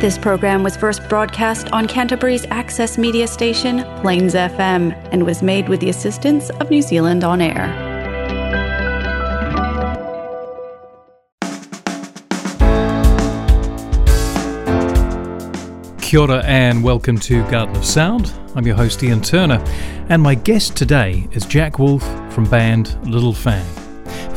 This program was first broadcast on Canterbury's access media station, Plains FM, and was made with the assistance of New Zealand On Air. Kia ora and welcome to Garden of Sound. I'm your host Ian Turner, and my guest today is Jack Wolf from band Little Fang.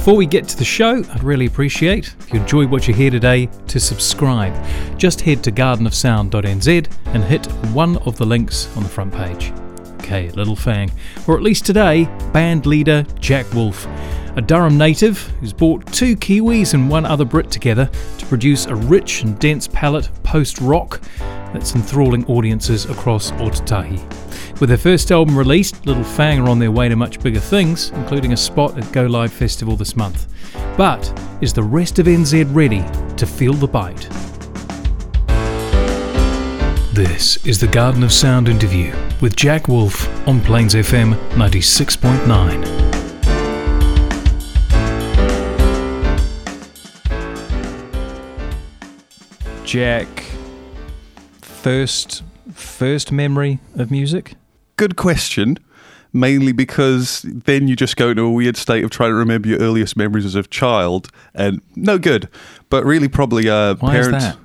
Before we get to the show, I'd really appreciate if you enjoyed what you hear today to subscribe. Just head to gardenofsound.nz and hit one of the links on the front page. Okay, Little Fang, or at least today, band leader Jack Wolf, a Durham native who's brought two Kiwis and one other Brit together to produce a rich and dense palette post rock that's enthralling audiences across Ōtautahi. With their first album released, Little Fang are on their way to much bigger things, including a spot at Go Live Festival this month. But is the rest of NZ ready to feel the bite? This is the Garden of Sound interview with Jack Wolf on Plains FM 96.9. Jack, first first memory of music? Good question. Mainly because then you just go into a weird state of trying to remember your earliest memories as a child, and no good. But really, probably uh, Why parents. is that?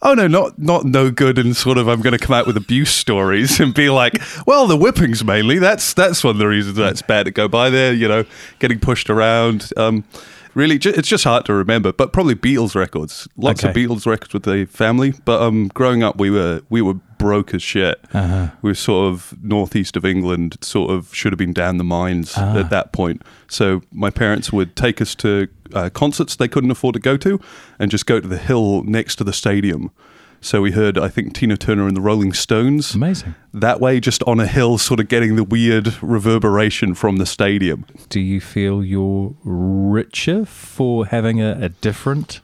Oh no, not not no good, and sort of I'm going to come out with abuse stories and be like, well, the whippings mainly. That's that's one of the reasons that's bad to go by there. You know, getting pushed around. Um, really, ju- it's just hard to remember. But probably Beatles records. Lots of Beatles records with the family. But um, growing up, we were we were broke as shit. Uh-huh. We were sort of northeast of England. Sort of should have been down the mines at that point. So my parents would take us to uh, concerts they couldn't afford to go to, and just go to the hill next to the stadium. So we heard, I think, Tina Turner and the Rolling Stones. Amazing. That way, just on a hill, sort of getting the weird reverberation from the stadium. Do you feel you're richer for having a, a different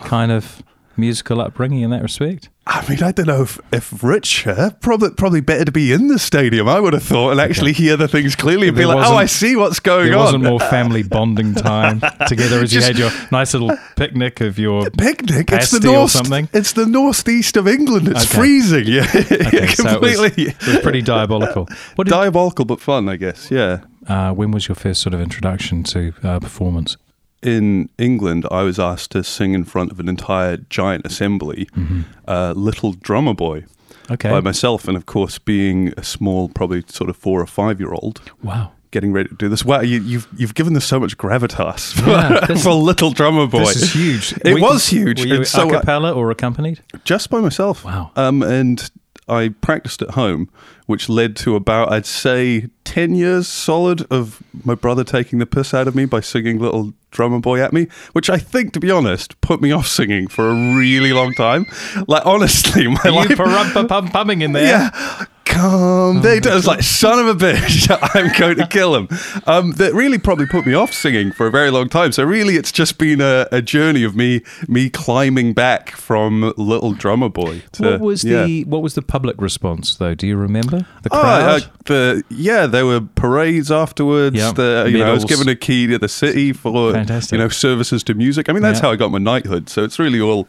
kind of musical upbringing in that respect? I mean, I don't know if, if richer, probably probably better to be in the stadium. I would have thought and actually hear the things clearly and be like, "Oh, I see what's going There on." wasn't more family bonding time together as you had your nice little picnic of your. picnic. It's the north. something? It's the northeast of England. It's Okay. freezing. Yeah, Okay, so it was, completely it was pretty diabolical. What did, diabolical but fun, I guess. Yeah. uh, when was your first sort of introduction to uh, performance? In England, I was asked to sing in front of an entire giant assembly, uh, Little Drummer Boy, Mm-hmm. Okay. by myself. And of course, being a small, probably sort of four or five year old, wow. getting ready to do this. Wow, you, you've you've given this so much gravitas for, Yeah, this- for Little Drummer Boy. This is huge. It Were- was huge. Were you And so cappella or accompanied? just by myself. Wow. Um, and I practiced at home, which led to about, I'd say, 10 years solid of my brother taking the piss out of me by singing Little Drummer Boy at me, which I think, to be honest, put me off singing for a really long time. Like, honestly, my Are you life. pum-pum-pumming in there? Yeah. Come, they I was like, son of a bitch, I'm going to kill him. Um, that really probably put me off singing for a very long time. So really, it's just been a, a journey of me me climbing back from little drummer boy. To, What was yeah. the what was the public response though? Do you remember the Oh, crowd? uh, the yeah, there were parades afterwards. Yep. The, you know, I was given a key to the city for Fantastic. you know services to music. I mean, that's Yeah. how I got my knighthood. So it's really all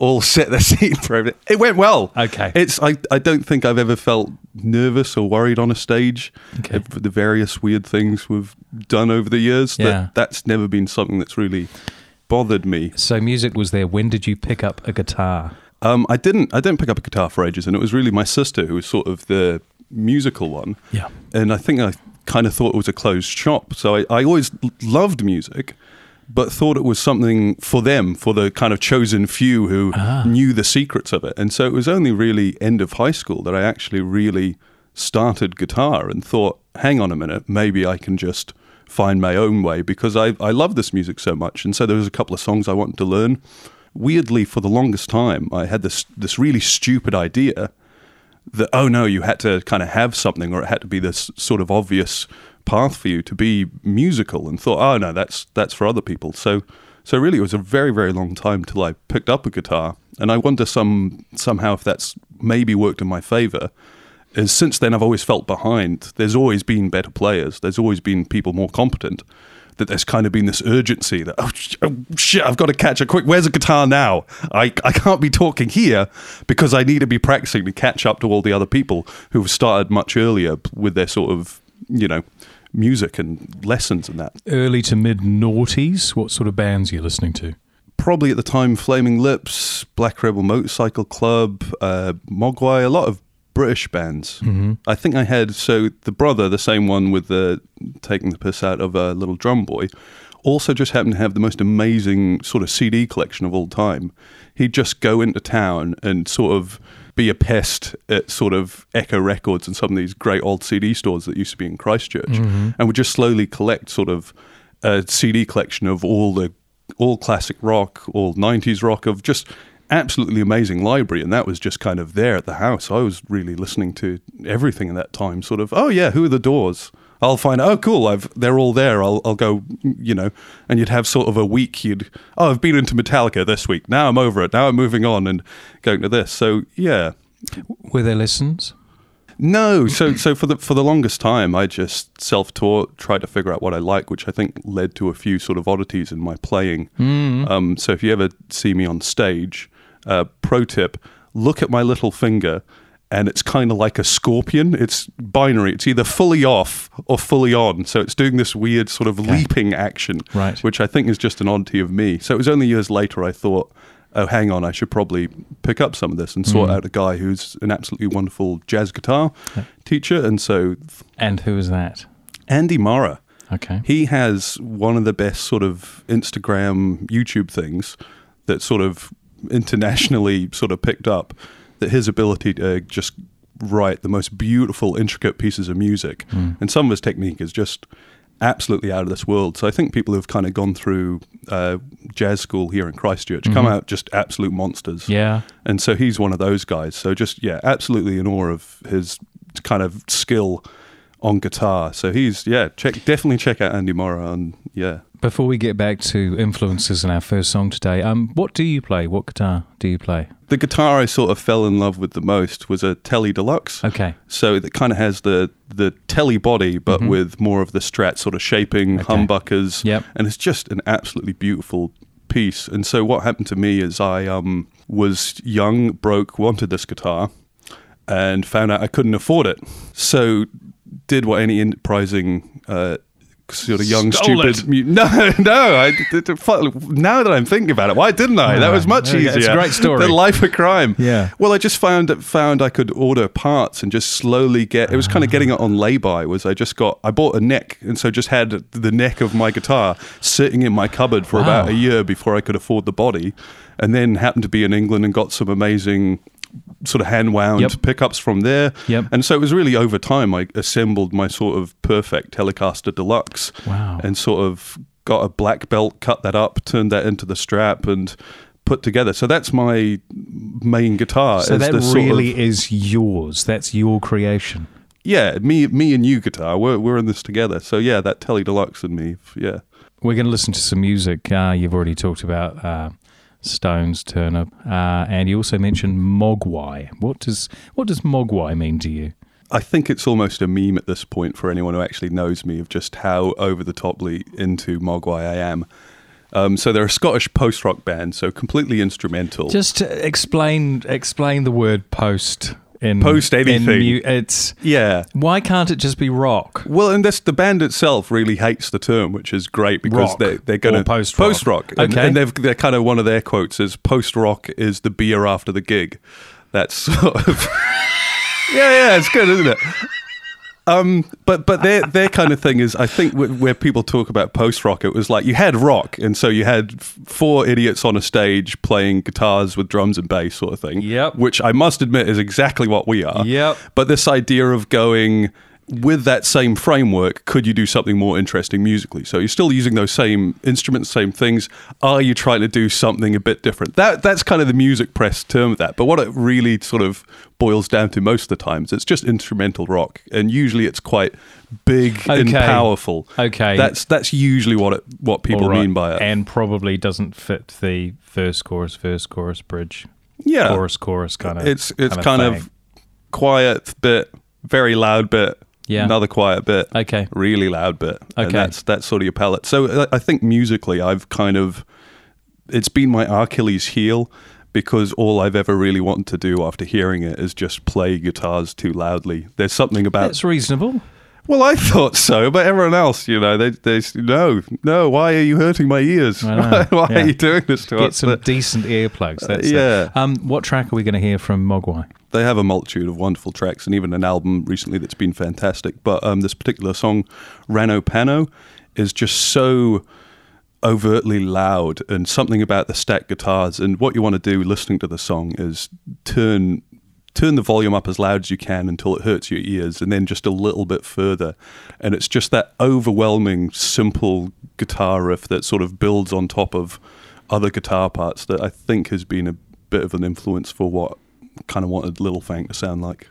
all set the scene for everything. It went well. Okay. It's I, I don't think I've ever felt nervous or worried on a stage. Okay. The various weird things we've done over the years. Yeah. That that's never been something that's really bothered me. so music was there. When did you pick up a guitar? Um, I didn't I didn't pick up a guitar for ages, and it was really my sister who was sort of the musical one. Yeah. and I think I kind of thought it was a closed shop. So I, I always loved music, but thought it was something for them, for the kind of chosen few who Ah. knew the secrets of it. And so it was only really end of high school that I actually really started guitar and thought, hang on a minute, maybe I can just find my own way because I, I love this music so much. And so there was a couple of songs I wanted to learn. Weirdly, for the longest time, I had this this really stupid idea that oh no you had to kind of have something or it had to be this sort of obvious path for you to be musical and thought oh no that's that's for other people. So so really it was a very very long time till I picked up a guitar. And I wonder some somehow if that's maybe worked in my favor. Is since then I've always felt behind. There's always been better players. There's always been people more competent. That there's kind of been this urgency that oh, sh- oh shit, I've got to catch a quick. Where's a guitar now? I I can't be talking here because I need to be practicing to catch up to all the other people who've started much earlier with their sort of you know music and lessons and that. Early to mid noughties, what sort of bands are you listening to? Probably at the time, Flaming Lips, Black Rebel Motorcycle Club, uh, Mogwai, a lot of British bands. Mm-hmm. I think I had so the brother, the same one with the taking the piss out of a little drum boy, also just happened to have the most amazing sort of CD collection of all time. He'd just go into town and sort of be a pest at sort of Echo Records and some of these great old CD stores that used to be in Christchurch, mm-hmm. and would just slowly collect sort of a CD collection of all the all classic rock, all '90s rock of just absolutely amazing library, and that was just kind of there at the house. I was really listening to everything in that time. Sort of, oh yeah, who are the Doors? I'll find oh cool I've they're all there I'll I'll go you know and you'd have sort of a week you'd oh I've been into Metallica this week now I'm over it now I'm moving on and going to this. So yeah. Were there lessons? No so so for the for the longest time I just self-taught tried to figure out what I like which I think led to a few sort of oddities in my playing. Mm. um, so if you ever see me on stage uh, pro tip look at my little finger and it's kind of like a scorpion. It's binary. It's either fully off or fully on. So it's doing this weird sort of okay. leaping action, right. which I think is just an oddity of me. So it was only years later I thought, oh, hang on, I should probably pick up some of this and sort mm. out a guy who's an absolutely wonderful jazz guitar teacher. And so. And who is that? Andy Mara. Okay. He has one of the best sort of Instagram, YouTube things that sort of internationally sort of picked up that his ability to just write the most beautiful, intricate pieces of music, mm. and some of his technique is just absolutely out of this world. So I think people who've kind of gone through uh, jazz school here in Christchurch mm-hmm. come out just absolute monsters. Yeah, and so he's one of those guys. So just yeah, absolutely in awe of his kind of skill on guitar. So he's yeah, check definitely check out Andy Morrow and yeah. Before we get back to influences in our first song today, um, what do you play? What guitar do you play? The guitar I sort of fell in love with the most was a Tele Deluxe. Okay. So it kind of has the the Tele body, but mm-hmm. with more of the Strat sort of shaping, okay. humbuckers. Yep. And it's just an absolutely beautiful piece. And so what happened to me is I um, was young, broke, wanted this guitar, and found out I couldn't afford it. So did what any enterprising uh, sort of young, Stole stupid. Mu- no, no. I, now that I'm thinking about it, why didn't I? that was much easier. It's a great story. The life of crime. Yeah. Well, I just found found I could order parts and just slowly get. It was kind of ah. getting it on lay-by. Was I just got? I bought a neck, and so just had the neck of my guitar sitting in my cupboard for wow. about a year before I could afford the body, and then happened to be in England and got some amazing sort of hand wound yep. pickups from there. Yep. And so it was really over time I assembled my sort of perfect Telecaster Deluxe. Wow. And sort of got a black belt, cut that up, turned that into the strap and put together. So that's my main guitar. So that really of, is yours. That's your creation. Yeah, me me and you guitar. We're we're in this together. So yeah, that Tele Deluxe and me. Yeah. We're going to listen to some music. Uh, you've already talked about uh, Stones, Turner, uh, and you also mentioned Mogwai. What does what does Mogwai mean to you? I think it's almost a meme at this point for anyone who actually knows me of just how over the toply into Mogwai I am. Um, so they're a Scottish post rock band, so completely instrumental. Just explain explain the word post in post anything. In it's yeah. Why can't it just be rock? Well, and this the band itself really hates the term, which is great because rock they they're going to post post rock. Okay, and, and they're kind of one of their quotes is post rock is the beer after the gig. That's sort of yeah, yeah, it's good, isn't it? Um, but but their their kind of thing is, I think, where people talk about post rock, it was like you had rock, and so you had four idiots on a stage playing guitars with drums and bass, sort of thing. Yep. Which I must admit is exactly what we are. Yep. But this idea of going with that same framework, could you do something more interesting musically? So you're still using those same instruments, same things. Are you trying to do something a bit different? That that's kind of the music press term of that. But what it really sort of boils down to most of the times, it's just instrumental rock, and usually it's quite big okay. and powerful. Okay, that's that's usually what it what people right. mean by it, and probably doesn't fit the first chorus, first chorus, bridge. Yeah, chorus, chorus kind of. It's it's kind, kind of, of quiet bit, very loud bit Yeah. Another quiet bit. Okay. Really loud bit. And Okay. that's that's sort of your palette. So uh, I think musically, I've kind of it's been my Achilles heel because all I've ever really wanted to do after hearing it is just play guitars too loudly. There's something about That's reasonable. Well, I thought so, but everyone else, you know, they they no, no. Why are you hurting my ears? Why, why yeah. are you doing this to Get us? some But decent earplugs. That's it. yeah. Um, what track are we going to hear from Mogwai? they have a multitude of wonderful tracks, and even an album recently that's been fantastic. But um, this particular song, Rano Pano, is just so overtly loud, and something about the stacked guitars. And what you want to do listening to the song is turn turn the volume up as loud as you can until it hurts your ears, and then just a little bit further. And it's just that overwhelming, simple guitar riff that sort of builds on top of other guitar parts that I think has been a bit of an influence for what kind of wanted Little Fang to sound like.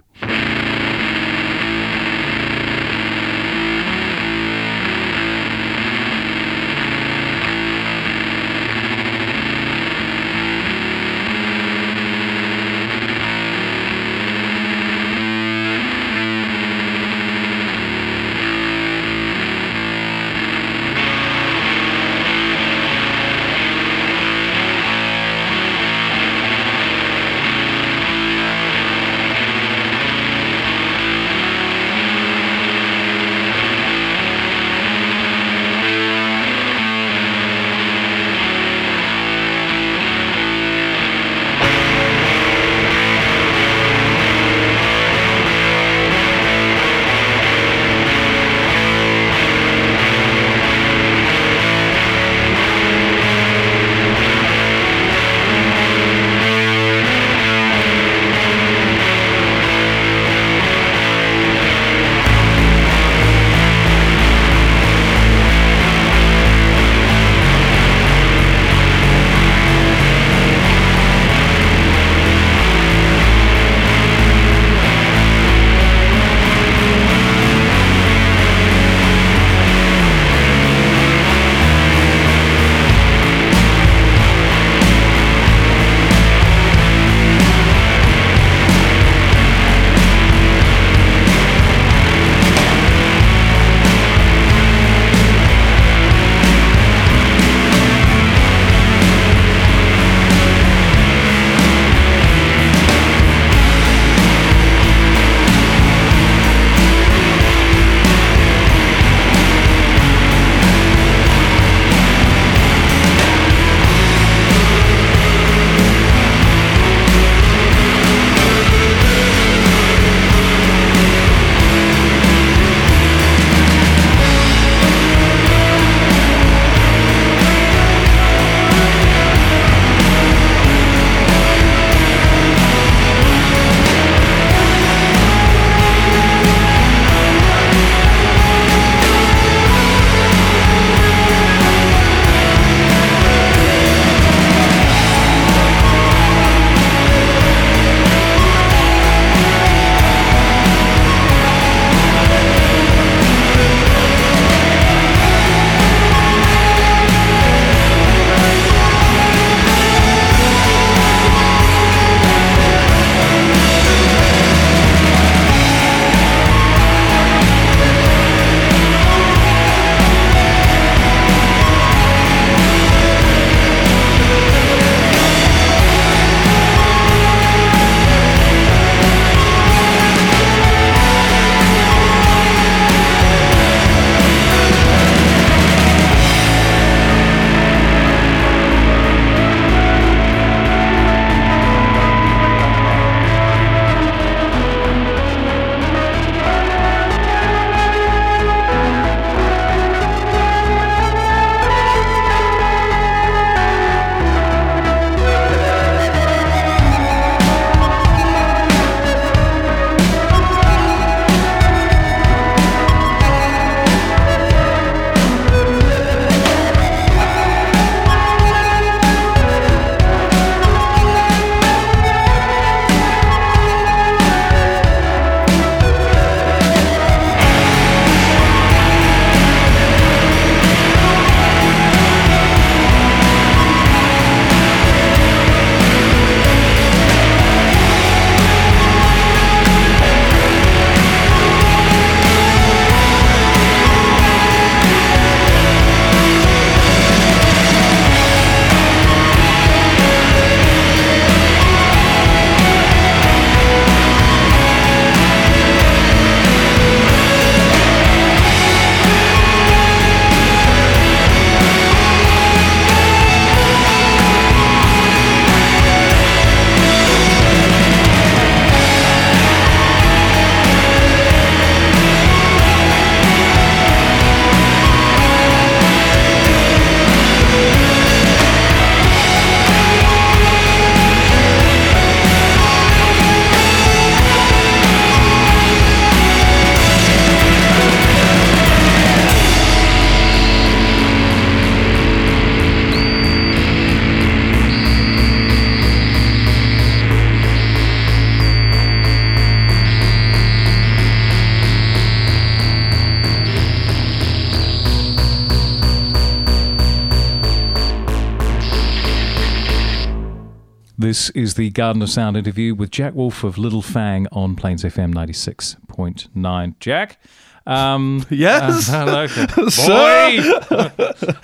This is the Garden of Sound interview with Jack Wolf of Little Fang on Plains FM 96.9. Jack? Um, Yes. uh, hello.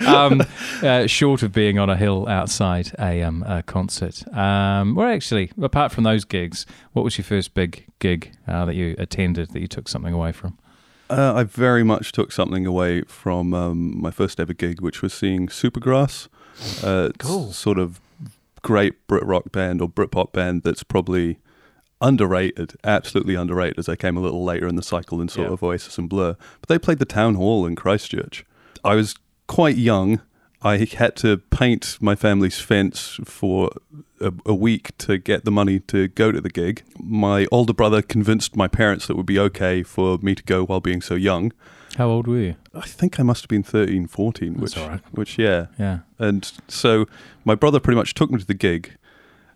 Boy! um, uh, short of being on a hill outside a, um, a concert. Um, well, actually, apart from those gigs, what was your first big gig uh, that you attended that you took something away from? Uh, I very much took something away from um, my first ever gig, which was seeing Supergrass. Uh, Cool. Sort of great Brit rock band or Brit pop band that's probably underrated, absolutely underrated, as I came a little later in the cycle than sort Yeah. of Oasis and Blur. But they played the Town Hall in Christchurch. I was quite young. I had to paint my family's fence for a, a week to get the money to go to the gig. My older brother convinced my parents that it would be okay for me to go while being so young. How old were you? I think I must have been 13, 14, That's which, all right. which, yeah. Yeah. And so my brother pretty much took me to the gig,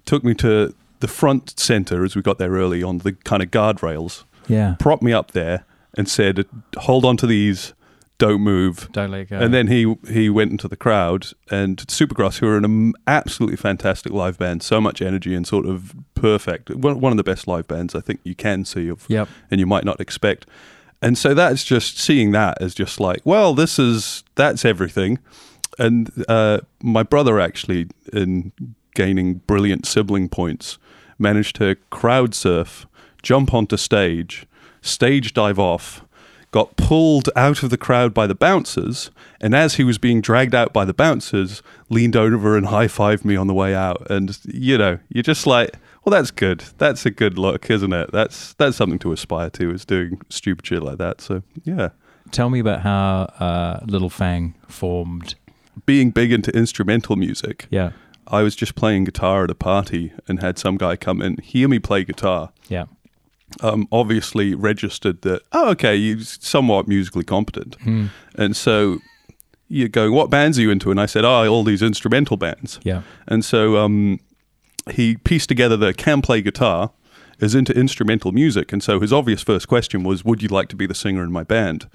took me to the front center as we got there early on the kind of guardrails, Yeah. propped me up there and said, hold on to these, don't move. Don't let go. And then he he went into the crowd, and Supergrass, who are an absolutely fantastic live band, so much energy and sort of perfect, one, one of the best live bands I think you can see of, Yep. and you might not expect. And so that's just seeing that as just like, well, this is that's everything. And uh, my brother actually, in gaining brilliant sibling points, managed to crowd surf, jump onto stage, stage dive off, got pulled out of the crowd by the bouncers, and as he was being dragged out by the bouncers, leaned over and high fived me on the way out. And you know, you're just like, well, that's good. That's a good look, isn't it? That's that's something to aspire to, is doing stupid shit like that. So yeah. Tell me about how uh, Little Fang formed. Being big into instrumental music, Yeah. I was just playing guitar at a party and had some guy come in, hear me play guitar, Yeah. um, obviously registered that, oh, okay, you're somewhat musically competent. And so you go, what bands are you into? And I said, oh, all these instrumental bands. Yeah. And so um, he pieced together that can play guitar, is into instrumental music. And so his obvious first question was, would you like to be the singer in my band?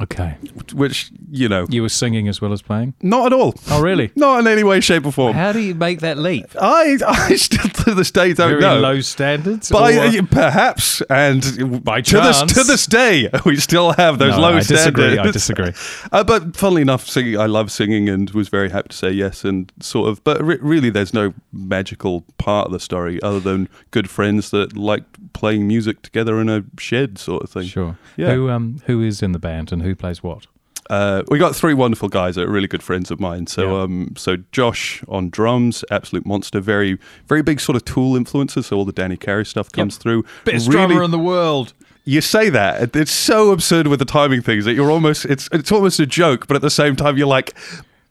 Okay. Which, you know, You were singing as well as playing? not at all. Oh, really? Not in any way, shape, or form. How do you make that leap? I, I still to this day don't Very know. low standards? But or- perhaps, and By to this chance. to this day, we still have those No, low I disagree. standards. I disagree. Uh, but funnily enough, singing, I love singing, and was very happy to say yes, and sort of. But re- really, there's no magical part of the story other than good friends that liked playing music together in a shed, sort of thing. Sure. Yeah. Who um who is in the band and who plays what? Uh, we got three wonderful guys that are really good friends of mine. So, Yeah. um, so Josh on drums, absolute monster, very, very big sort of Tool influences. So all the Danny Carey stuff comes through. Best Really- drummer in the world. you say that it's so absurd with the timing things that you're almost it's it's almost a joke, but at the same time you're like,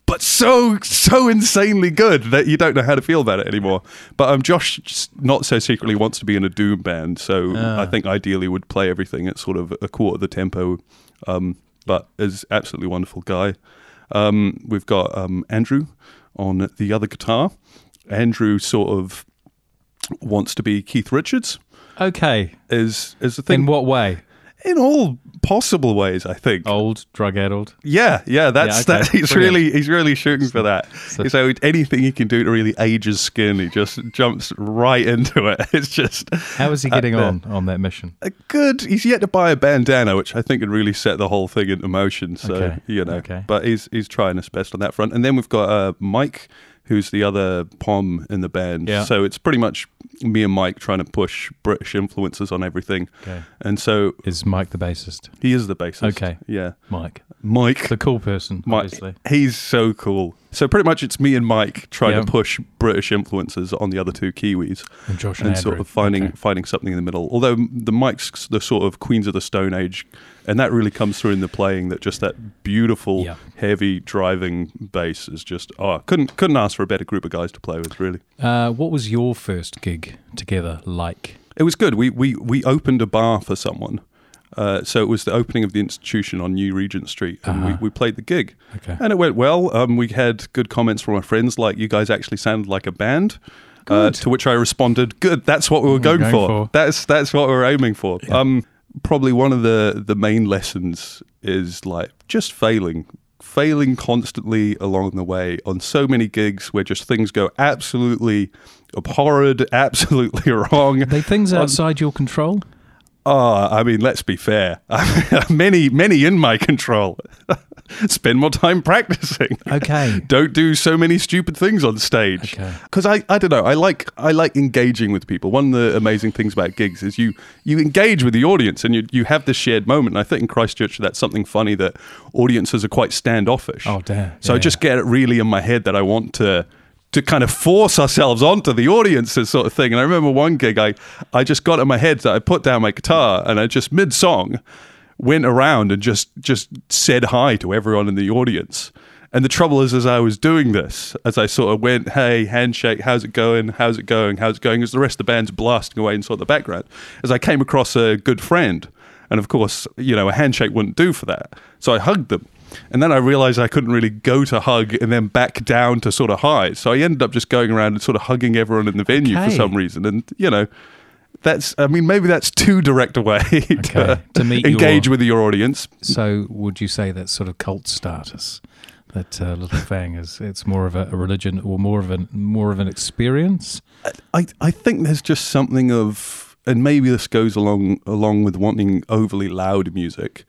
but so so insanely good that you don't know how to feel about it anymore. But um, Josh not so secretly wants to be in a doom band, so Ah. I think ideally would play everything at sort of a quarter the tempo. Um, but is absolutely wonderful guy. Um, we've got um, Andrew on the other guitar. Andrew sort of wants to be Keith Richards. Okay. Is is the thing In what way? In all possible ways, I think. Old, drug addled. Yeah, yeah, that's Yeah, okay. that. He's Brilliant. really he's really shooting for that. So- So, anything he can do to really age his skin, he just jumps right into it. It's just How is he getting uh, on on that mission? a good. He's yet to buy a bandana, which I think would really set the whole thing into motion. So Okay, you know, okay. but he's he's trying his best on that front. And then we've got uh, Mike, who's the other pom in the band. Yeah. So it's pretty much me and Mike trying to push British influences on everything. Okay. And so Is Mike the bassist? he is the bassist. Okay. Yeah. Mike. Mike. The cool person, Mike, obviously. he's so cool. So pretty much it's me and Mike trying Yeah. to push British influences on the other two Kiwis And Josh and, and sort of finding Okay. finding something in the middle. Although the Mike's the sort of Queens of the Stone Age, and that really comes through in the playing. That just that beautiful, Yeah. heavy driving bass is just oh, couldn't couldn't ask for a better group of guys to play with. Really, Uh, what was your first gig together like? it was good. We we we opened a bar for someone. Uh, so it was the opening of the institution on New Regent Street, and Uh-huh. we, we played the gig, Okay. and it went well. Um, we had good comments from our friends, like you guys actually sounded like a band. Uh, to which I responded, "Good, that's what we were We're going, going for. for. That's that's what we're aiming for." Um, probably one of the the main lessons is like just failing failing constantly along the way on so many gigs where just things go absolutely abhorred, absolutely wrong. Are they things outside your control? Oh, I mean, let's be fair. many, many in my control. Spend more time practicing. Okay. Don't do so many stupid things on stage. Okay. Because I, I don't know. I like I like engaging with people. One of the amazing things about gigs is you you engage with the audience and you you have this shared moment. And I think in Christchurch that's something funny that audiences are quite standoffish. Oh, damn. So I Yeah. just get it really in my head that I want to to kind of force ourselves onto the audiences sort of thing. And I remember one gig I I just got in my head that I put down my guitar and I just mid song went around and just just said hi to everyone in the audience. And the trouble is, as I was doing this, as I sort of went, "Hey, handshake, how's it going? How's it going? How's it going?" As the rest of the band's blasting away in sort of the background, as I came across a good friend, and of course, you know, a handshake wouldn't do for that, so I hugged them. And then I realized I couldn't really go to hug and then back down to sort of hi. So I ended up just going around and sort of hugging everyone in the venue for some reason. And, you know, that's, I mean, maybe that's too direct a way to, Okay. To meet engage your- with your audience. So, would you say that's sort of cult status? That uh, Little Fang is it's more of a, a religion or more of an more of an experience. I, I think there's just something of, and maybe this goes along along with wanting overly loud music,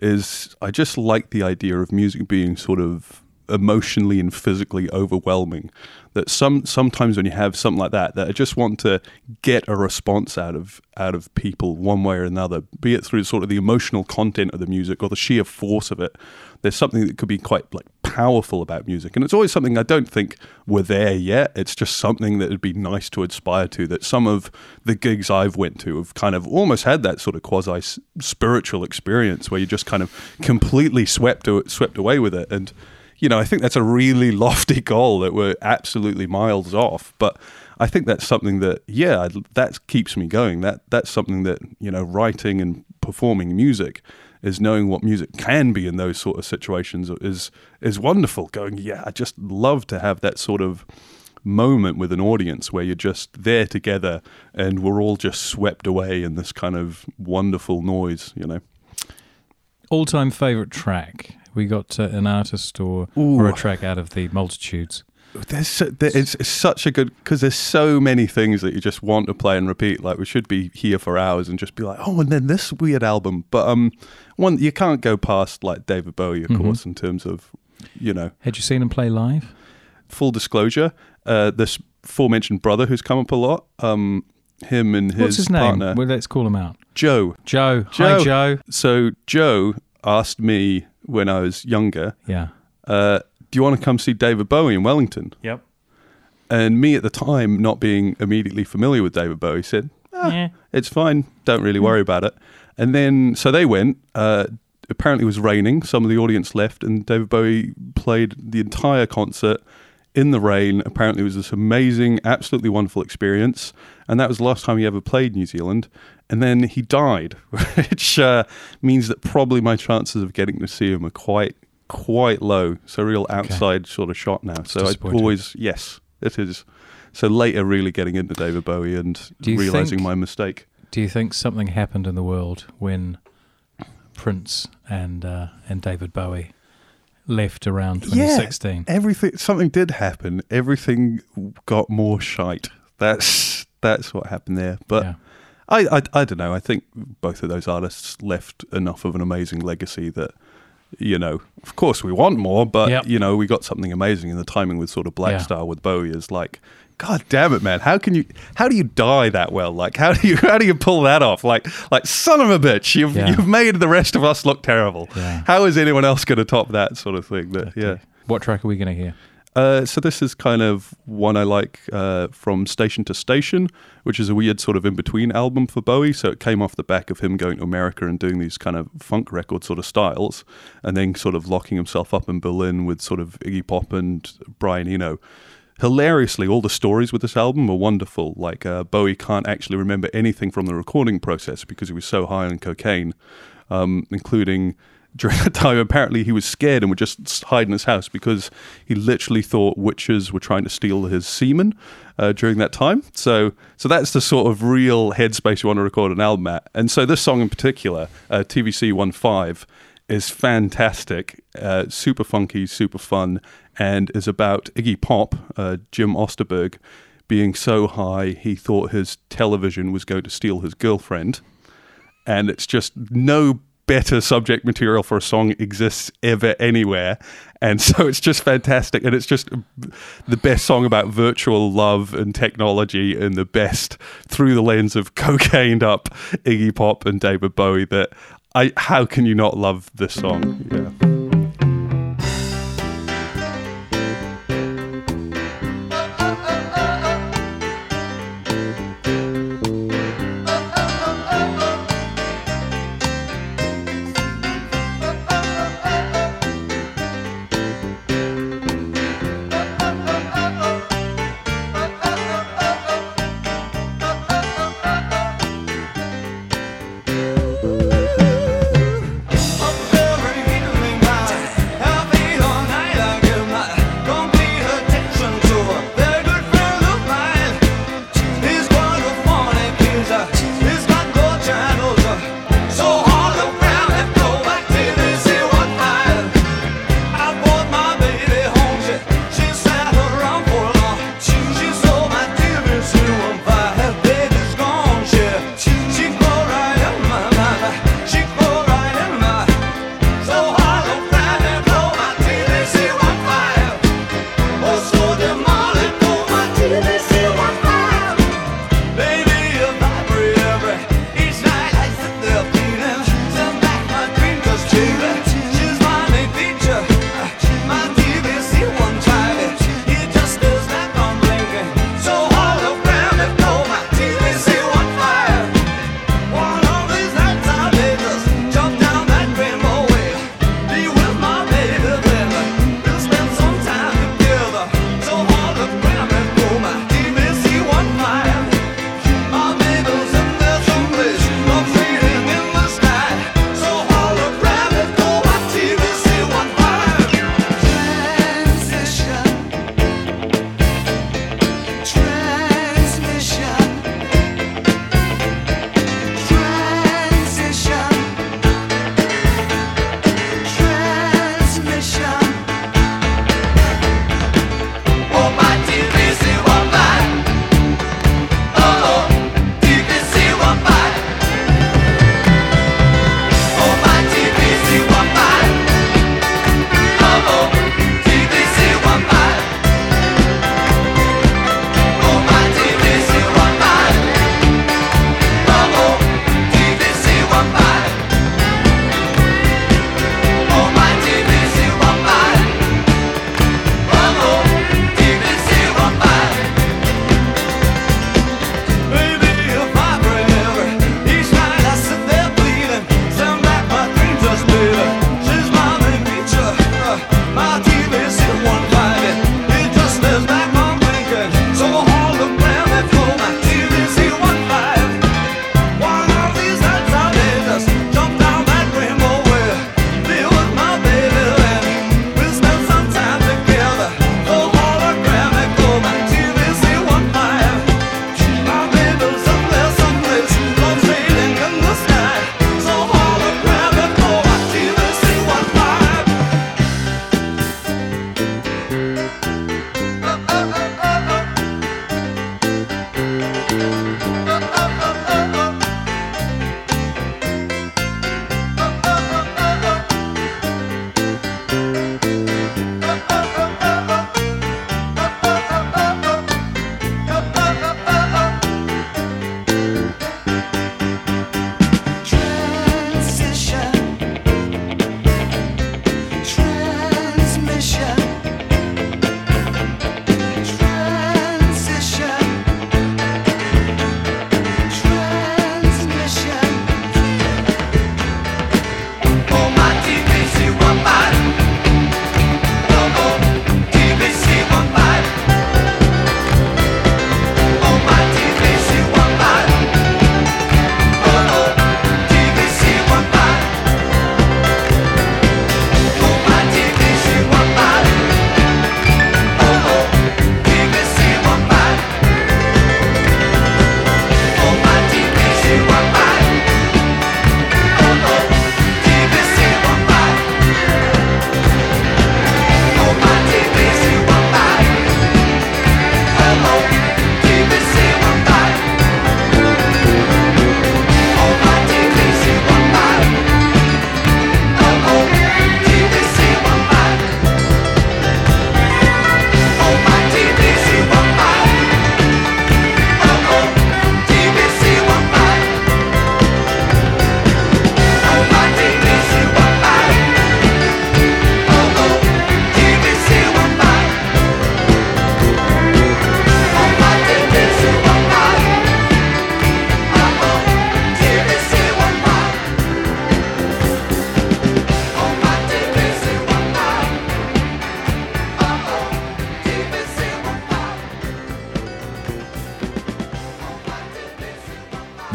is I just like the idea of music being sort of emotionally and physically overwhelming. That some sometimes when you have something like that, that I just want to get a response out of out of people one way or another, be it through sort of the emotional content of the music or the sheer force of it. There's something that could be quite like powerful about music, and it's always something I don't think we're there yet. It's just something that would be nice to aspire to. That some of the gigs I've went to have kind of almost had that sort of quasi spiritual experience where you just kind of completely swept swept away with it, and you know I think that's a really lofty goal that we're absolutely miles off, but. I think that's something that, yeah, that keeps me going. That that's something that you know, writing and performing music is knowing what music can be in those sort of situations is is wonderful. Going, yeah, I just love to have that sort of moment with an audience where you're just there together and we're all just swept away in this kind of wonderful noise. You know, All time favorite track. We got uh, an artist or or a track out of the multitudes. there's so, there, it's, it's such a good because there's so many things that you just want to play and repeat. Like we should be here for hours and just be like, oh, and then this weird album. But um, one you can't go past like David Bowie, of Mhm. course, in terms of you know Had you seen him play live? full disclosure. Uh, this aforementioned brother who's come up a lot. Um, him and his, What's his name? Well, let's call him out. Joe. Joe. Joe. Hi, Joe. So Joe asked me when I was younger, Yeah. uh, "Do you want to come see David Bowie in Wellington?" Yep. And me at the time, not being immediately familiar with David Bowie, said, "Ah, Yeah. "It's fine. Don't really worry about it." And then, so they went. Uh, apparently, it was raining. Some of the audience left, and David Bowie played the entire concert in the rain. Apparently, it was this amazing, absolutely wonderful experience. And that was the last time he ever played New Zealand. And then he died, which uh, means that probably my chances of getting to see him are quite, quite low. So, real outside sort of shot now. so, I always, yes, it is. So later, really getting into David Bowie and realizing think- my mistake. Do you think something happened in the world when Prince and uh, and David Bowie left around 2016? everything something did happen. Everything got more shite. That's that's what happened there. But yeah. I, I I don't know. I think both of those artists left enough of an amazing legacy that you know, of course we want more, but Yep. you know, we got something amazing and the timing with sort of Black Yeah. Star with Bowie is like God damn it, man! How can you? How do you die that well? Like, how do you? How do you pull that off? Like, like son of a bitch! You've Yeah. you've made the rest of us look terrible. Yeah. How is anyone else going to top that sort of thing? That, yeah. What track are we going to hear? Uh, so this is kind of one I like uh, from Station to Station, which is a weird sort of in between album for Bowie. So it came off the back of him going to America and doing these kind of funk record sort of styles, and then sort of locking himself up in Berlin with sort of Iggy Pop and Brian Eno. Hilariously, all the stories with this album are wonderful. Like uh, Bowie can't actually remember anything from the recording process because he was so high on cocaine, um, including during that time, apparently he was scared and would just hide in his house because he literally thought witches were trying to steal his semen uh, during that time. So, so that's the sort of real headspace you want to record an album at. And so this song in particular, uh, TVC 15, is fantastic, uh, super funky, super fun, and is about Iggy Pop, uh, Jim Osterberg, being so high he thought his television was going to steal his girlfriend. And it's just no better subject material for a song exists ever anywhere. And so it's just fantastic. And it's just the best song about virtual love and technology and the best through the lens of cocaine up Iggy Pop and David Bowie that I how can you not love this song? Yeah.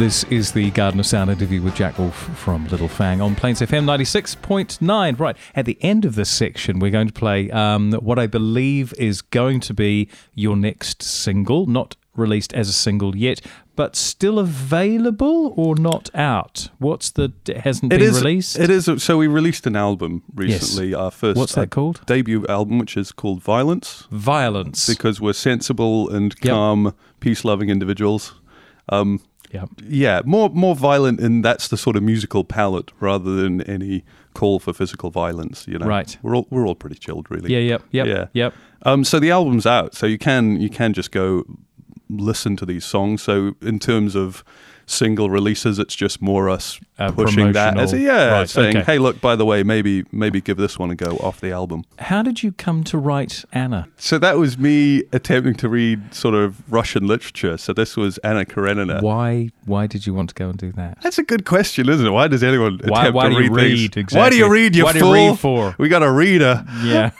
This is the Garden of Sound interview with Jack Wolf from Little Fang on Plains FM 96.9. Right, at the end of this section, we're going to play um, what I believe is going to be your next single, not released as a single yet, but still available or not out? What's the it hasn't It been is. released? It is. So we released an album recently. Our first. What's that uh, called? Debut album, which is called Violence, Violence. because we're sensible and Yep. calm, peace-loving individuals. Um, yeah. yeah, more more violent, and that's the sort of musical palette rather than any call for physical violence. You know, Right. We're all we're all pretty chilled, really. Yeah, yep, yep, Yeah. yep. Um, so the album's out, so you can you can just go listen to these songs. So in terms of single releases, it's just more us Uh, pushing that as a, yeah, right, saying, okay. hey, look, by the way, maybe maybe give this one a go off the album. How did you come to write Anna? So that was me attempting to read sort of Russian literature. So this was Anna Karenina. Why why did you want to go and do that? That's a good question, isn't it? Why does anyone Why- attempt why to do you read these? read? Why do you Exactly. read, you Why do you fool? read for? We got a reader. Yeah.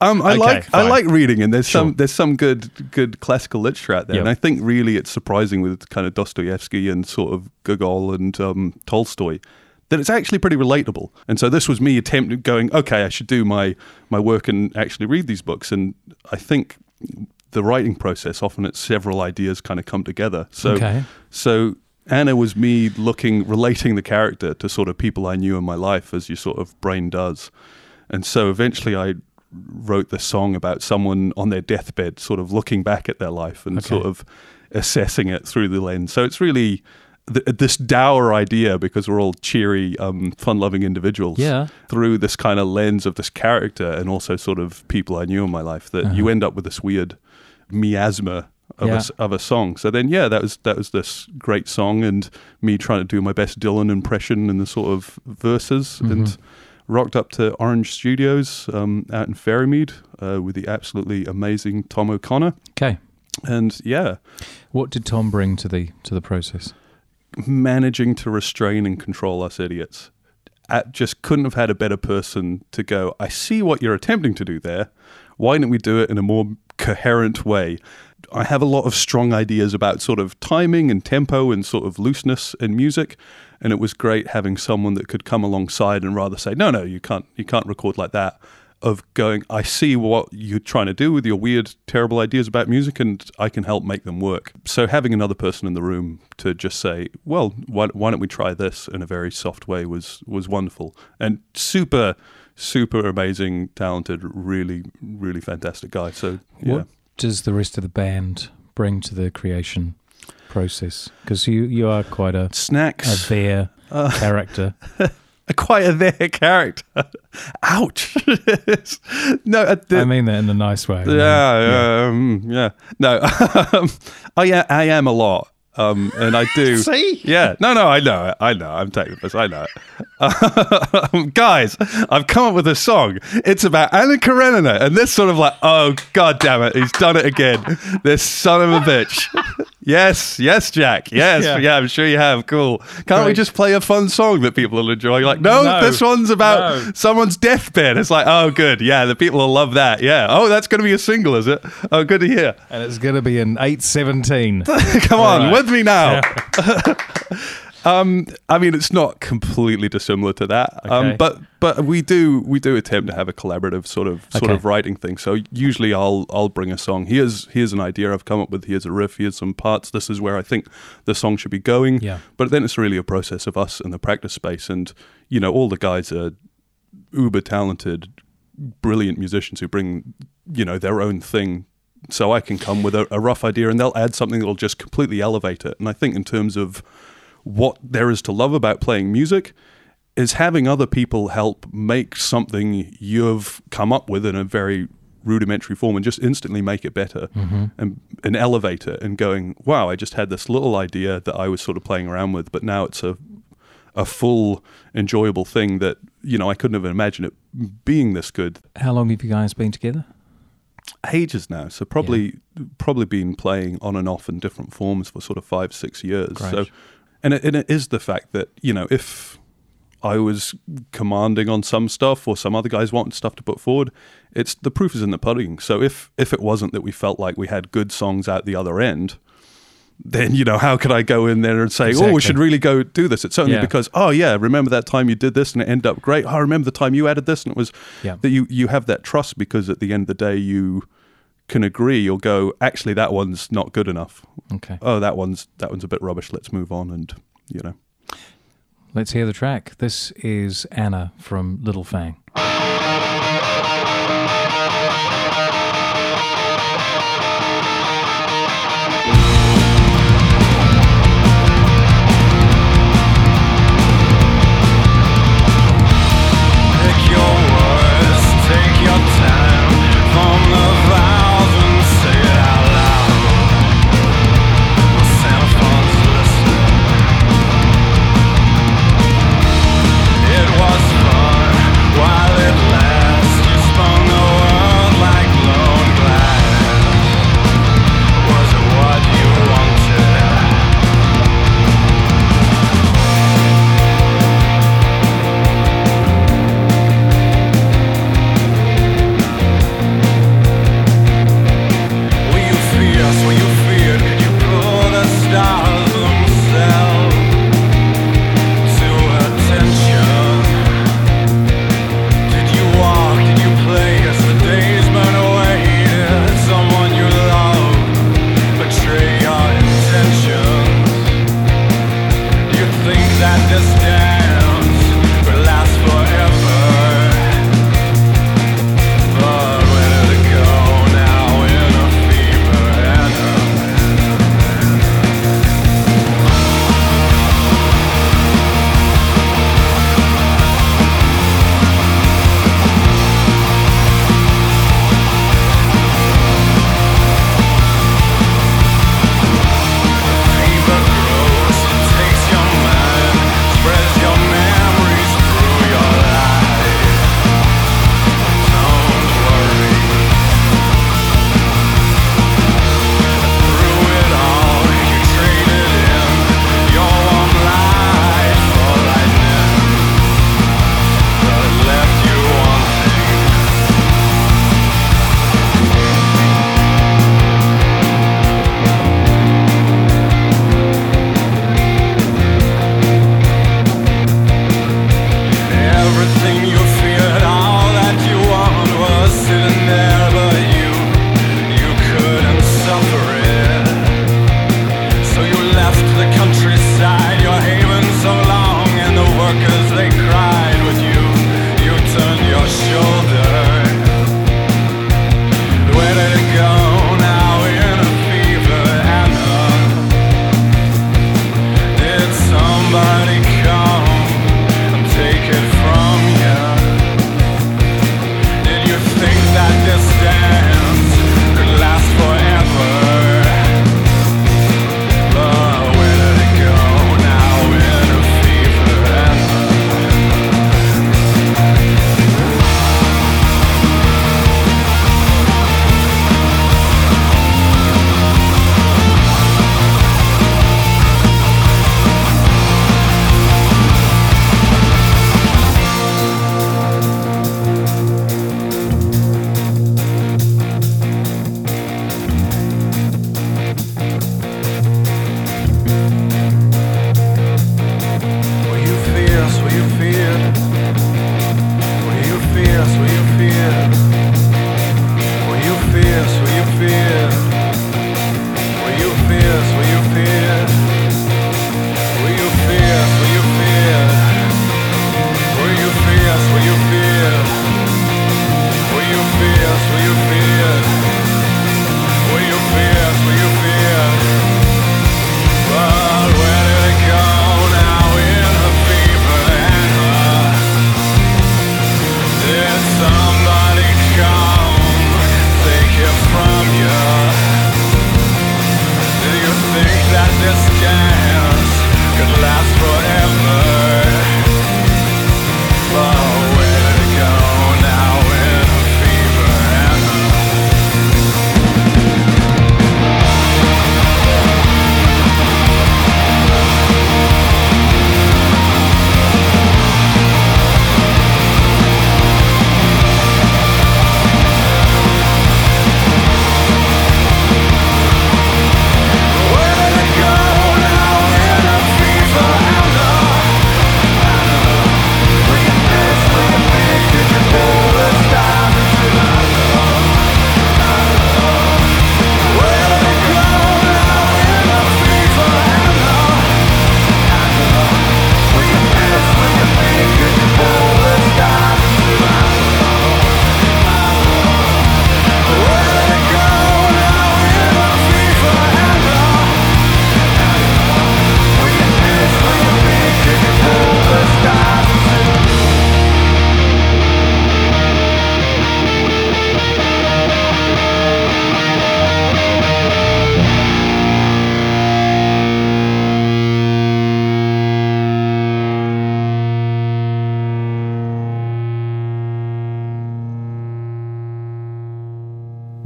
Um, I Okay, like I like reading, and there's Sure. some there's some good good classical literature out there, Yep. and I think really it's surprising with kind of Dostoevsky and sort of Gogol and um, Tolstoy that it's actually pretty relatable. And so this was me attempting going, okay, I should do my my work and actually read these books, and I think the writing process often it's several ideas kind of come together. So Okay. so Anna was me looking, relating the character to sort of people I knew in my life, as your sort of brain does. And so eventually I wrote this song about someone on their deathbed, sort of looking back at their life and Okay. sort of assessing it through the lens. So it's really th- this dour idea because we're all cheery, um, fun loving individuals Yeah. through this kind of lens of this character and also sort of people I knew in my life that you end up with this weird miasma of, Yeah. a, of a song. So then, yeah, that was that was this great song and me trying to do my best Dylan impression in the sort of verses and rocked up to Orange Studios um, out in Ferrymead uh, with the absolutely amazing Tom O'Connor. Okay. And yeah, What did Tom bring to the to the process? managing to restrain and control us idiots. At, just couldn't have had a better person to go, I see what you're attempting to do there. Why don't we do it in a more coherent way? I have a lot of strong ideas about sort of timing and tempo and sort of looseness in music. And it was great having someone that could come alongside and rather say, no, no, you can't, you can't record like that. Of going, I see what you're trying to do with your weird, terrible ideas about music, and I can help make them work. So having another person in the room to just say, "Well, why, why don't we try this?" in a very soft way was was wonderful and super, super amazing, talented, really, really fantastic guy. So yeah, What does the rest of the band bring to the creation process? Because you you are quite a, a snacks, there Uh, character. quite a there character. Ouch! no, uh, the, I mean that in a nice way. Yeah, yeah, um, yeah. No, um, I, a- I am a lot. Um, and I do. See? Yeah. No, no, I know it. I know. I'm taking this. I know it. Um, guys, I've come up with a song. It's about Anna Karenina. And this sort of like, oh, god damn it. He's done it again. This son of a bitch. Yes. Yes, Jack. Yes. Yeah. Yeah, I'm sure you have. Cool. Can't we just play a fun song that people will enjoy? Like, no, No. this one's about No. someone's deathbed. It's like, oh, good. Yeah, the people will love that. Yeah. Oh, that's going to be a single, is it? Oh, good to hear. And it's going to be an 817. Come on, right. with me now. um, I mean, it's not completely dissimilar to that, Okay. um, but but we do we do attempt to have a collaborative sort of sort Okay. of writing thing. So usually I'll I'll bring a song. Here's here's an idea I've come up with. Here's a riff. Here's some parts. This is where I think the song should be going. Yeah. But then it's really a process of us in the practice space, and you know all the guys are uber talented, brilliant musicians who bring you know their own thing. So I can come with a, a rough idea, and they'll add something that'll just completely elevate it. And I think in terms of what there is to love about playing music is having other people help make something you've come up with in a very rudimentary form and just instantly make it better mm-hmm. and, and elevate it and going wow i just had this little idea that i was sort of playing around with but now it's a a full enjoyable thing that you know i couldn't have imagined it being this good. How long have you guys been together? ages now. So probably probably been playing on and off in different forms for sort of five six years. Great. so and it, and it is the fact that you know if I was commanding on some stuff or some other guys want stuff to put forward. It's the proof is in the pudding. So if if it wasn't that we felt like we had good songs out the other end, then you know how could I go in there and say, exactly. "Oh, we should really go do this"? It's certainly yeah. because, "Oh yeah, remember that time you did this and it ended up great. Oh, I remember the time you added this and it was yeah. that you you have that trust because at the end of the day you can agree, you'll go, actually, that one's not good enough. Okay. Oh, that one's that one's a bit rubbish. Let's move on, and you know. Let's hear the track. This is Anna from Little Fang.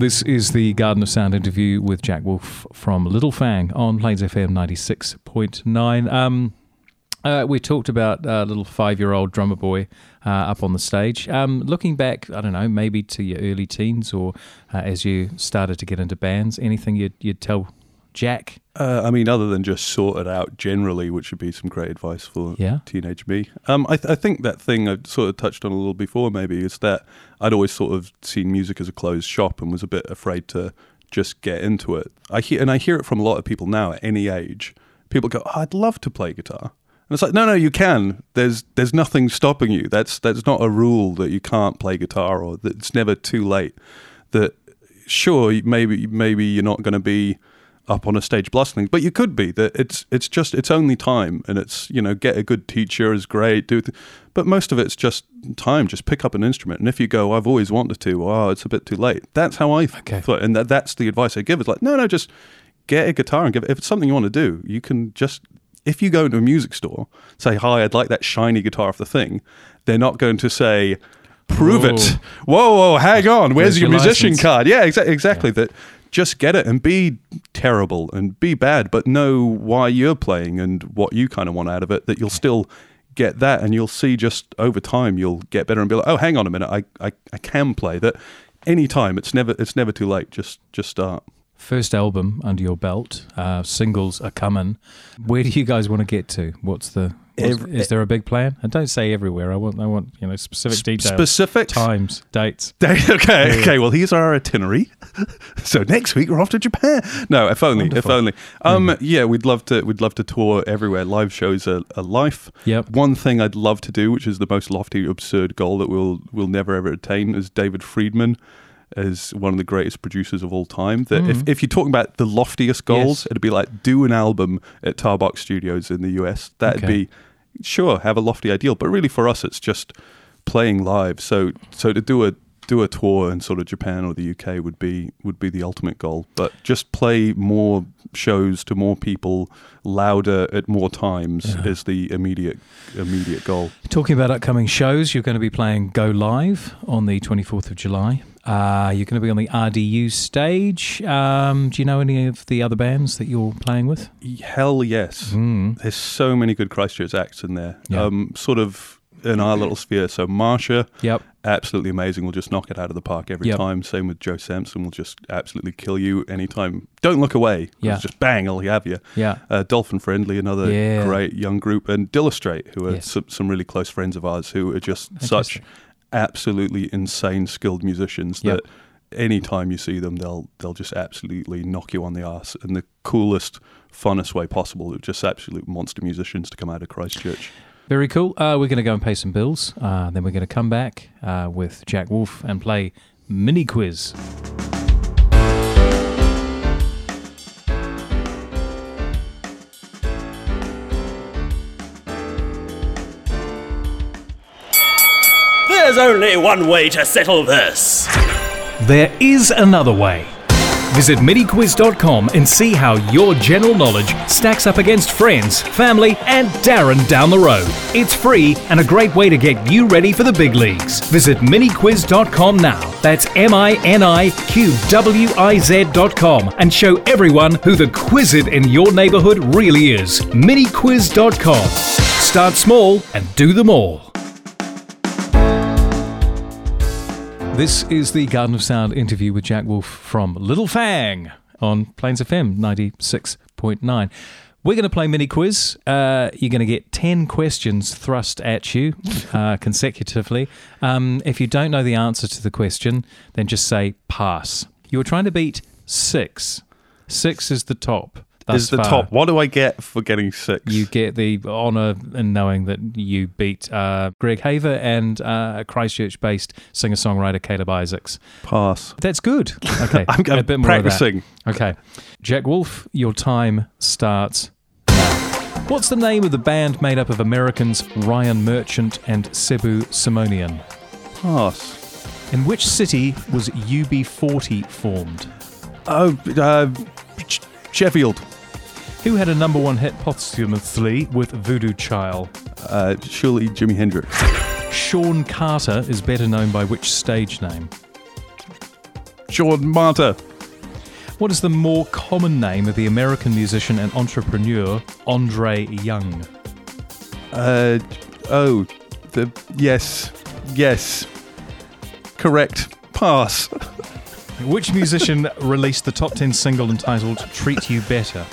Is the Garden of Sound interview with Jack Wolf from Little Fang on Plains FM 96.9. Um, uh, we talked about uh, little five-year-old drummer boy uh, up on the stage. Um, looking back, I don't know, maybe to your early teens or uh, as you started to get into bands, anything you'd, you'd tell Jack? Uh, I mean, other than just sort it out generally, which would be some great advice for Yeah. teenage me. Um, I, th- I think that thing I sort of touched on a little before, maybe, is that I'd always sort of seen music as a closed shop and was a bit afraid to just get into it. I hear, and I hear it from a lot of people now at any age. People go, oh, "I'd love to play guitar," and it's like, "No, no, you can. There's there's nothing stopping you. That's that's not a rule that you can't play guitar or that it's never too late. That sure, maybe maybe you're not going to be up on a stage blasting, but you could be. That it's it's just it's only time, and it's you know get a good teacher is great. Do, th- but most of it's just time. Just pick up an instrument, and if you go, I've always wanted to. Oh, it's a bit too late. That's how I Okay. thought, and that, that's the advice I give. Is like, no, no, just get a guitar and give it. If it's something you want to do, you can just. If you go into a music store, say, "Hi, I'd like that shiny guitar off the thing," they're not going to say, "Prove it." Whoa, whoa, hang on. Where's, Where's your, your musician license? card? Yeah, exa- exactly. That just get it and be terrible and be bad, but know why you're playing and what you kind of want out of it. That you'll still get that, and you'll see just over time you'll get better and be like, oh, hang on a minute, I I, I can play that. Anytime, it's never it's never too late. Just just start. First album under your belt, uh, singles are coming. Where do you guys want to get to? What's the? Every- is there a big plan? And don't say everywhere. I want, I want you know specific details, specific times, dates. okay, okay. Well, here's our itinerary. so next week we're off to Japan. No, if only, if only. Um, yeah, we'd love to. We'd love to tour everywhere. Live shows are, are life. Yep. One thing I'd love to do, which is the most lofty, absurd goal that we'll we'll never ever attain, is David Fridmann. As one of the greatest producers of all time, that if, if you're talking about the loftiest goals, Mm. Yes. it'd be like do an album at Tarbox Studios in the US. That'd Okay. be sure have a lofty ideal, but really for us, it's just playing live. So so to do a do a tour in sort of Japan or the UK would be would be the ultimate goal. But just play more shows to more people, louder at more times is the immediate immediate goal. Talking about upcoming shows, you're going to be playing Go Live on the 24th of July. Uh, you're going to be on the RDU stage. Um, do you know any of the other bands that you're playing with? Hell yes. Mm. There's so many good Christchurch acts in there. Yeah. Um, sort of in our little sphere. So Marsha, Yep. absolutely amazing. We'll just knock it out of the park every Yep. time. Same with Joe Sampson. We'll just absolutely kill you anytime. Don't look away. Yeah. Just bang, I'll have you. Yeah. Uh, Dolphin Friendly, another Yeah. great young group, and Dillastrate, who are Yes. some, some really close friends of ours, who are just such. Absolutely insane, skilled musicians that anytime you see them, they'll they'll just absolutely knock you on the ass in the coolest, funnest way possible. They're just absolute monster musicians to come out of Christchurch. Very cool. Uh, we're going to go and pay some bills. Uh, then we're going to come back uh, with Jack Wolf and play mini quiz. There's only one way to settle this. There is another way. Visit MiniQuiz.com and see how your general knowledge stacks up against friends, family, and Darren down the road. It's free and a great way to get you ready for the big leagues. Visit MiniQuiz.com now. That's M I N I Q W I Z.com and show everyone who the Quizit in your neighborhood really is. MiniQuiz.com. Start small and do them all. This is the Garden of Sound interview with Jack Wolf from Little Fang on Plains FM 96.9. We're going to play mini quiz. Uh, you're going to get 10 questions thrust at you uh, consecutively. Um, if you don't know the answer to the question, then just say pass. You were trying to beat six. Six is the top. Is the top. What do I get for getting six? You get the honour in knowing that you beat uh, Greg Haver and uh, Christchurch based singer songwriter Caleb Isaacs. pass. That's good. Okay. I'm, I'm a bit more practicing. Okay. Jack Wolf, your time starts. What's the name of the band made up of Americans Ryan Merchant and Sebu Simonian? Pass. In which city was UB40 formed? Oh, uh, Sheffield. Who had a number one hit posthumously with Voodoo Child? Uh, surely Jimi Hendrix. Sean Carter is better known by which stage name? Jordan Marta. What is the more common name of the American musician and entrepreneur Andre Young? Uh, oh, the yes, yes, correct. Pass. Which musician released the top 10 single entitled Treat You Better?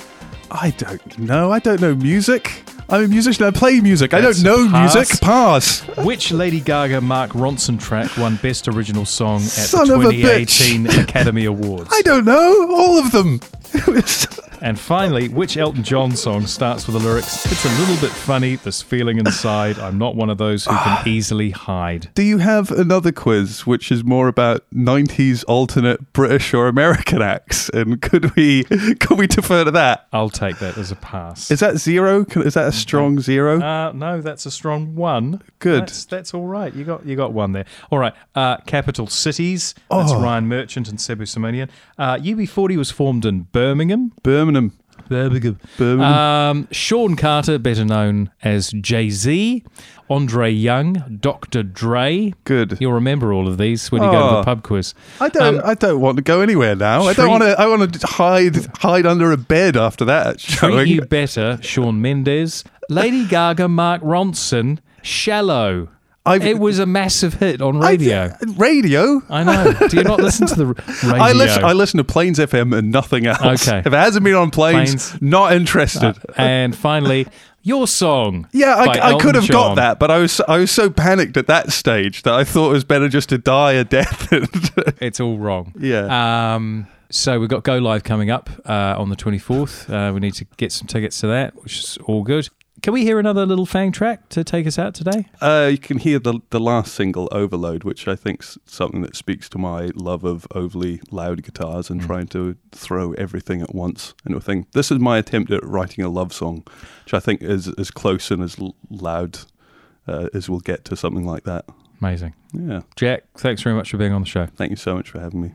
I don't know. I don't know music. I'm a musician. I play music. I don't know pass. music. Pass. Which Lady Gaga Mark Ronson track won Best Original Song at Son the 2018 Academy Awards? I don't know all of them. And finally, which Elton John song starts with the lyrics, It's a little bit funny, this feeling inside, I'm not one of those who can easily hide. Do you have another quiz which is more about 90s alternate British or American acts? And could we could we defer to that? I'll take that as a pass. Is that zero? Is that a strong zero? Uh, no, that's a strong one. Good. That's, that's all right. You got you got one there. All right. Uh, capital cities. That's Oh. Ryan Merchant and Sebu Simonian. Uh, UB40 was formed in Birmingham. Birmingham. Birmingham. Birmingham. Um, Sean Carter, better known as Jay Z. Andre Young, Dr. Dre. Good. You'll remember all of these when you go to Oh. the pub quiz. I don't. Um, I don't want to go anywhere now. I don't treat- want to. I want to hide hide under a bed after that Treat showing. You Better, Shawn Mendes. Lady Gaga, Mark Ronson, Shallow. I've- it was a massive hit on I- radio. radio. I know. Do you not listen to the radio? I listen. I listen to Plains FM and nothing else. Okay. If it hasn't been on Planes, Plains. not interested. and finally, your song. yeah, I, I could have John. got that, but I was I was so panicked at that stage that I thought it was better just to die a death. It's all wrong. Yeah. Um, so we've got Go Live coming up uh, on the 24th. Uh, we need to get some tickets to that, which is all good. Can we hear another little Fang track to take us out today? uh, you can hear the the last single, "Overload," which I think's something that speaks to my love of overly loud guitars and trying to throw everything at once into a thing. This is my attempt at writing a love song, which I think is as close and as loud uh, as we'll get to something like that. Amazing. Yeah. Jack, thanks very much for being on the show. Thank you so much for having me.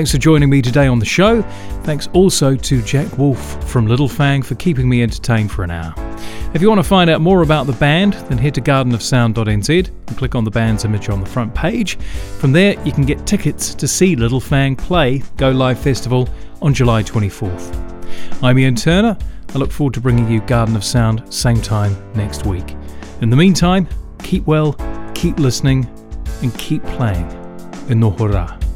Thanks for joining me today on the show. Thanks also to Jack Wolf from Little Fang for keeping me entertained for an hour. If you want to find out more about the band, then head to gardenofsound.nz and click on the band's image on the front page. From there, you can get tickets to see Little Fang play Go Live Festival on July 24th. I'm Ian Turner. I look forward to bringing you Garden of Sound same time next week. In the meantime, keep well, keep listening, and keep playing in Nohora.